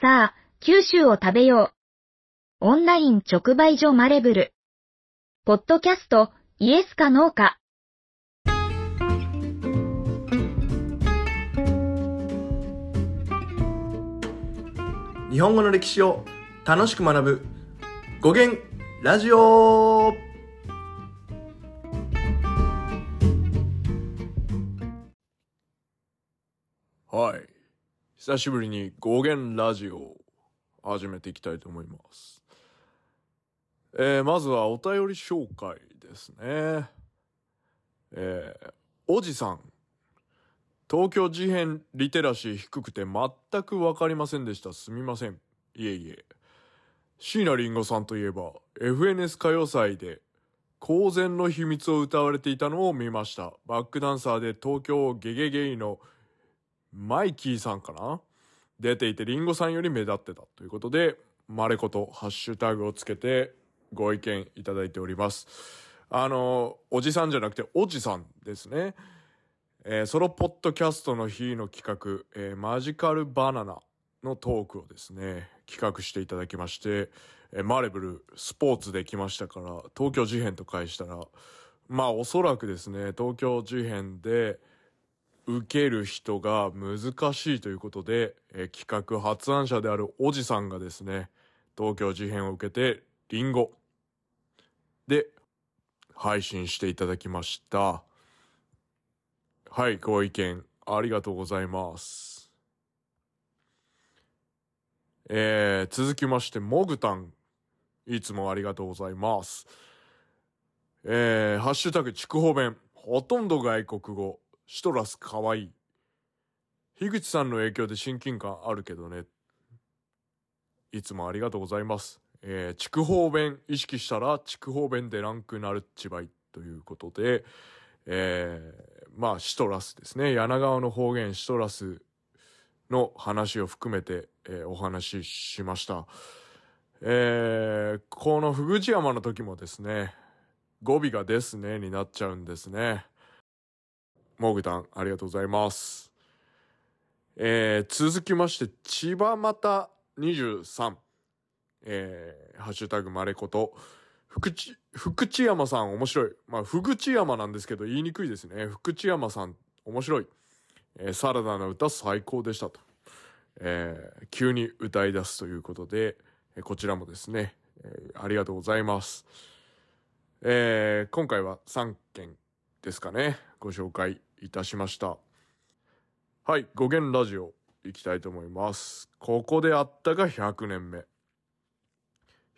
さあ、九州を食べよう。オンライン直売所マレブル。ポッドキャスト、イエスかノーか。日本語の歴史を楽しく学ぶ語源ラジオはい久しぶりに語源ラジオを始めていきたいと思います。えー、まずはお便り紹介ですね。えー、おじさん。東京事変リテラシー低くて全く分かりませんでした。すみません。いえいえ。椎名林檎さんといえば FNS 歌謡祭で公然の秘密を歌われていたのを見ました。バックダンサーで東京ゲゲゲイのマイキーさんかな？出ていて林檎さんより目立ってたということでマレコとハッシュタグをつけてご意見いただいております。あのおじさんじゃなくておじさんですね。えー、ソロポッドキャストの日の企画、えー、マジカルバナナのトークをですね、企画していただきまして、えー、マレブルスポーツで来ましたから、東京事変と返したら、まあおそらくですね、東京事変で受ける人が難しいということで、え企画発案者であるおじさんがですね、東京事変を受けて、リンゴで配信していただきました。はい、ご意見ありがとうございます。えー、続きまして、モグタン。いつもありがとうございます。えー、ハッシュタグ、筑豊弁。ほとんど外国語。シトラスかわいい。樋口さんの影響で親近感あるけどね。いつもありがとうございます。えー、筑豊弁意識したら、筑豊弁でランクなるっちばいということで、えー、まあシトラスですね柳川の方言シトラスの話を含めて、えー、お話ししました、えー、この福知山の時もですね語尾が「ですね」になっちゃうんですねモグタンありがとうございますえー、続きまして千葉又23えー、ハッシュタグまれこと福知、福知山さん面白い。まあ、福知山なんですけど言いにくいですね。福知山さん面白い。えー、サラダの歌最高でしたと。えー、急に歌い出すということで、えー、こちらもですね、えー、ありがとうございます。えー、今回は3件ですかね、ご紹介いたしました。はい、語源ラジオ行きたいと思います。ここであったが100年目。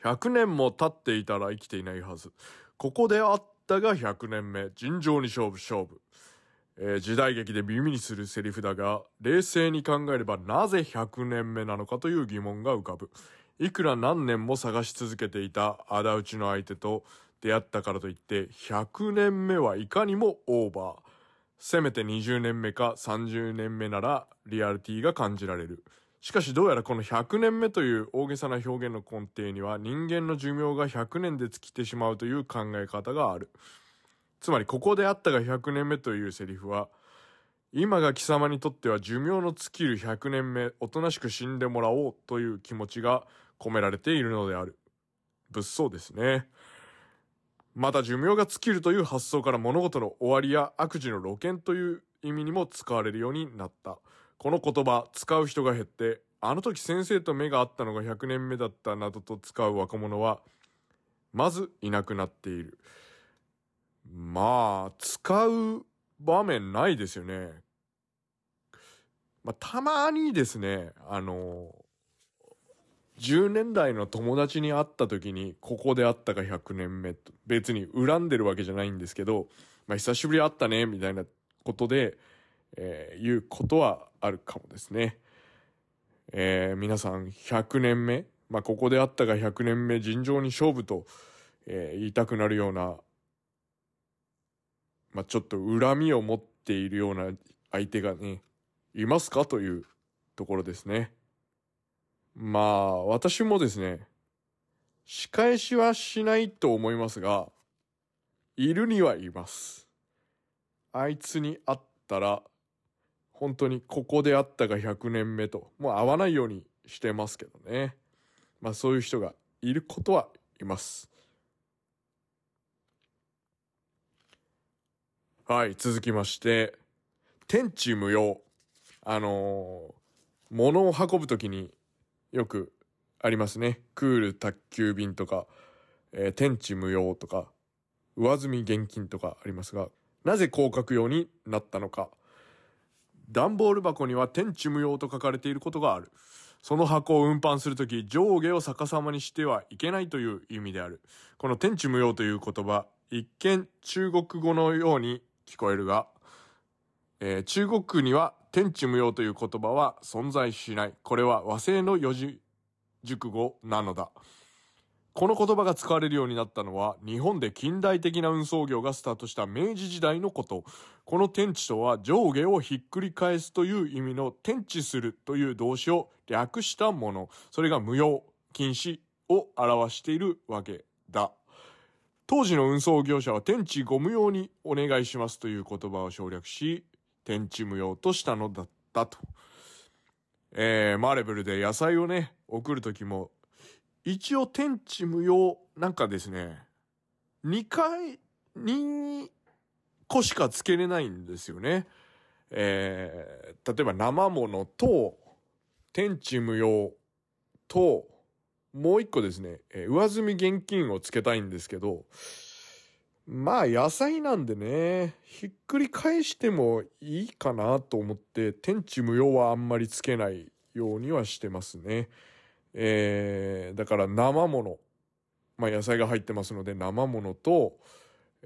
100年も経っていたら生きていないはず。ここであったが100年目。尋常に勝負勝負。えー、時代劇で耳にするセリフだが、冷静に考えればなぜ100年目なのかという疑問が浮かぶ。いくら何年も探し続けていた仇討ちの相手と出会ったからといって100年目はいかにもオーバー。せめて20年目か30年目ならリアリティが感じられる。しかしどうやらこの100年目という大げさな表現の根底には人間の寿命が100年で尽きてしまうという考え方がある。つまりここであったが100年目というセリフは今が貴様にとっては寿命の尽きる100年目おとなしく死んでもらおうという気持ちが込められているのである。物騒ですね。また寿命が尽きるという発想から物事の終わりや悪事の露見という意味にも使われるようになった。この言葉使う人が減ってあの時先生と目が合ったのが100年目だったなどと使う若者はまずいなくなっているまあ使う場面ないですよねまあたまにですねあの10年代の友達に会った時にここで会ったか100年目と別に恨んでるわけじゃないんですけど、まあ、久しぶり会ったねみたいなことでえー、いうことはあるかもですね。えー、皆さん100年目、まあ、ここであったが100年目尋常に勝負と、えー、言いたくなるような、まあ、ちょっと恨みを持っているような相手がね、いますか？というところですね。まあ、私もですね、仕返しはしないと思いますが、いるにはいます。あいつに会ったら本当にここであったが100年目ともう会わないようにしてますけどね。まあそういう人がいることはいます。はい、続きまして、天地無用。あのー、物を運ぶときによくありますね。クール宅急便とか、えー、天地無用とか、上積み現金とかありますが、なぜこう書くようになったのか。段ボール箱には天地無用と書かれていることがある。その箱を運搬するとき、上下を逆さまにしてはいけないという意味である。この天地無用という言葉、一見中国語のように聞こえるが、えー、中国には天地無用という言葉は存在しない。これは和製の四字熟語なのだ。この言葉が使われるようになったのは日本で近代的な運送業がスタートした明治時代のこと。この天地とは上下をひっくり返すという意味の天地するという動詞を略したもの。それが無用、禁止を表しているわけだ。当時の運送業者は天地ご無用にお願いしますという言葉を省略し、天地無用としたのだったと。えー、マーレブルで野菜をね、送るときも、一応天地無用なんかですね、2回、2個しかつけれないんですよね。えー、例えば生物と、天地無用と、もう一個ですね、えー、上積み現金をつけたいんですけど、まあ野菜なんでね、ひっくり返してもいいかなと思って、天地無用はあんまりつけないようにはしてますね。えー、だから生もの、まあ野菜が入ってますので生ものと、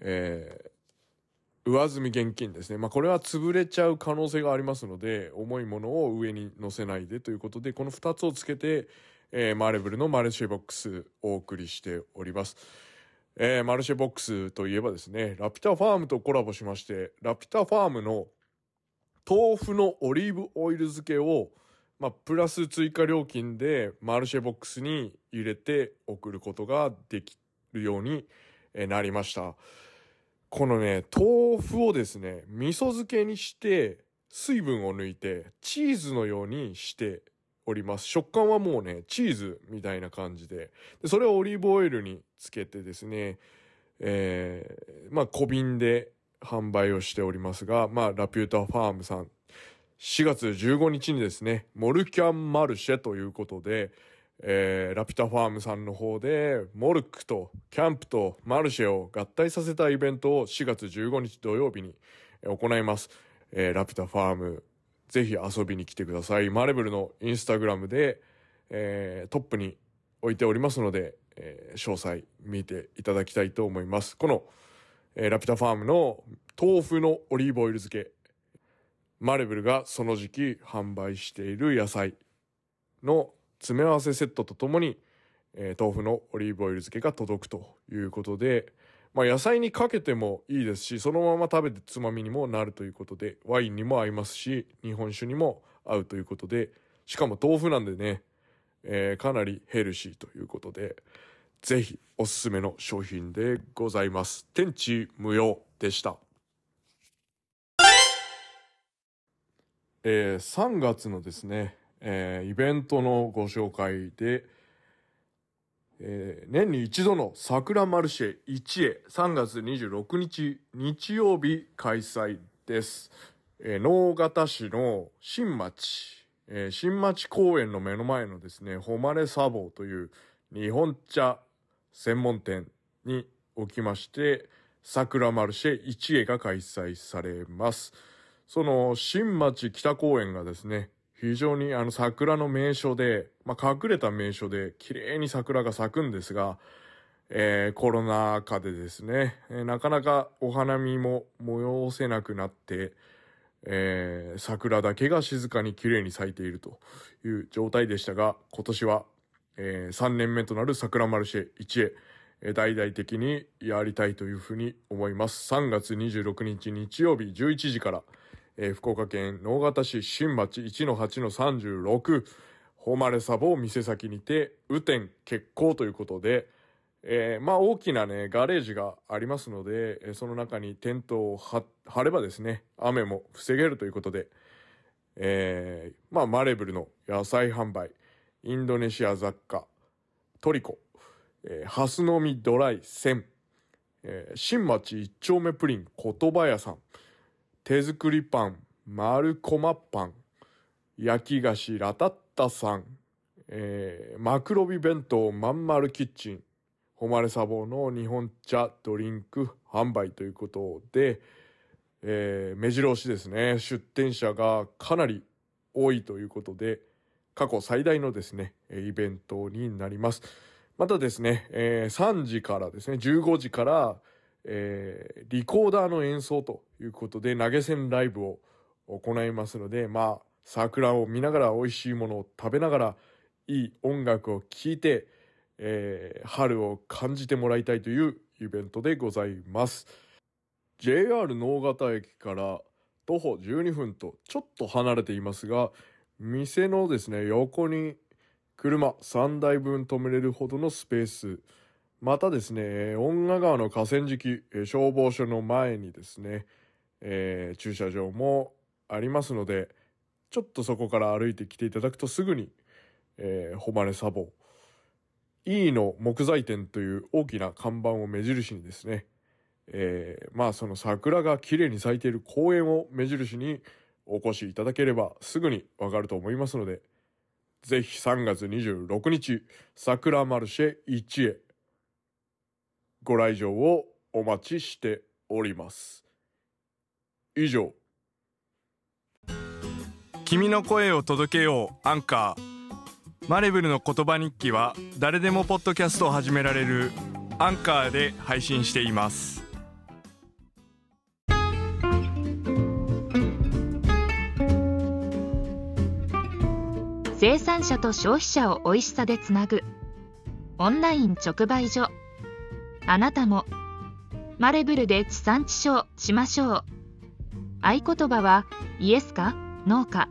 えー、上積み現金ですね。まあこれは潰れちゃう可能性がありますので、重いものを上に乗せないでということで、この2つをつけて、えー、マーレブルのマルシェボックスをお送りしております。えー、マルシェボックスといえばですね、ラピュタファームとコラボしまして、ラピュタファームの豆腐のオリーブオイル漬けを、まあ、プラス追加料金でマルシェボックスに入れて送ることができるようになりました。このね、豆腐をですね、味噌漬けにして、水分を抜いて、チーズのようにしております。食感はもうね、チーズみたいな感じで。でそれをオリーブオイルにつけてですね、えー、まあ小瓶で販売をしておりますが、まあラピュータファームさん、4月15日にですね、モルキャンマルシェということで、えー、ラピュタファームさんの方で、モルクとキャンプとマルシェを合体させたイベントを4月15日土曜日に行います。えー、ラピュタファームぜひ遊びに来てください。マレブルのインスタグラムで、えー、トップに置いておりますので、えー、詳細見ていただきたいと思います。この、えー、ラピュタファームの豆腐のオリーブオイル漬け、マレブルがその時期販売している野菜の詰め合わせセットとともに、えー、豆腐のオリーブオイル漬けが届くということで、まあ、野菜にかけてもいいですし、そのまま食べてつまみにもなるということで、ワインにも合いますし、日本酒にも合うということで、しかも豆腐なんでね、えー、かなりヘルシーということで、ぜひおすすめの商品でございます。天地無用でした。えー、3月のですね、えー、イベントのご紹介で、えー、年に一度の桜マルシェ1へ3月26日日曜日開催です。えー、能形市の新町、えー、新町公園の目の前のですね、誉れ茶房という日本茶専門店におきまして、桜マルシェ1へが開催されます。その新町北公園がですね、非常にあの桜の名所で、まあ、隠れた名所で綺麗に桜が咲くんですが、えー、コロナ禍でですね、えー、なかなかお花見も催せなくなって、えー、桜だけが静かに綺麗に咲いているという状態でしたが、今年は、えー、3年目となる桜マルシェ1へ、えー、大々的にやりたいというふうに思います。3月26日日曜日11時から、えー、福岡県直方市新町1-8-36、誉れサボを店先にて、雨天決行ということで、えー、まあ大きなね、ガレージがありますので、その中にテントを張ればですね、雨も防げるということで、えー、まあマレブルの野菜販売、インドネシア雑貨、トリコ、えー、ハスの実ドライ1000、えー、新町一丁目プリン言葉屋さん、手作りパン、丸コマパン、焼き菓子ラタッタさん、えー、マクロビ弁当まんまるキッチン、誉れサボの日本茶ドリンク販売ということで、えー、目白押しですね、出店者がかなり多いということで、過去最大のですね、イベントになります。またですね、えー、3時からですね、15時から、えー、リコーダーの演奏ということで投げ銭ライブを行いますので、まあ、桜を見ながら美味しいものを食べながらいい音楽を聴いて、えー、春を感じてもらいたいというイベントでございます。JR 能形駅から徒歩12分とちょっと離れていますが、店のですね、横に車3台分止めれるほどのスペース、またですね、恩賀川の河川敷、消防署の前にですね、えー、駐車場もありますので、ちょっとそこから歩いてきていただくとすぐに、えー、誉れサボ、E の木材店という大きな看板を目印にですね、えー、まあその桜が綺麗に咲いている公園を目印にお越しいただければすぐにわかると思いますので、ぜひ3月26日、桜マルシェ1へご来場をお待ちしております。以上。君の声を届けようアンカー。マレブルの言葉日記は誰でもポッドキャストを始められるアンカーで配信しています。生産者と消費者を美味しさでつなぐオンライン直売所あなたも。マレブルで地産地消しましょう。合言葉はイエスかノーか。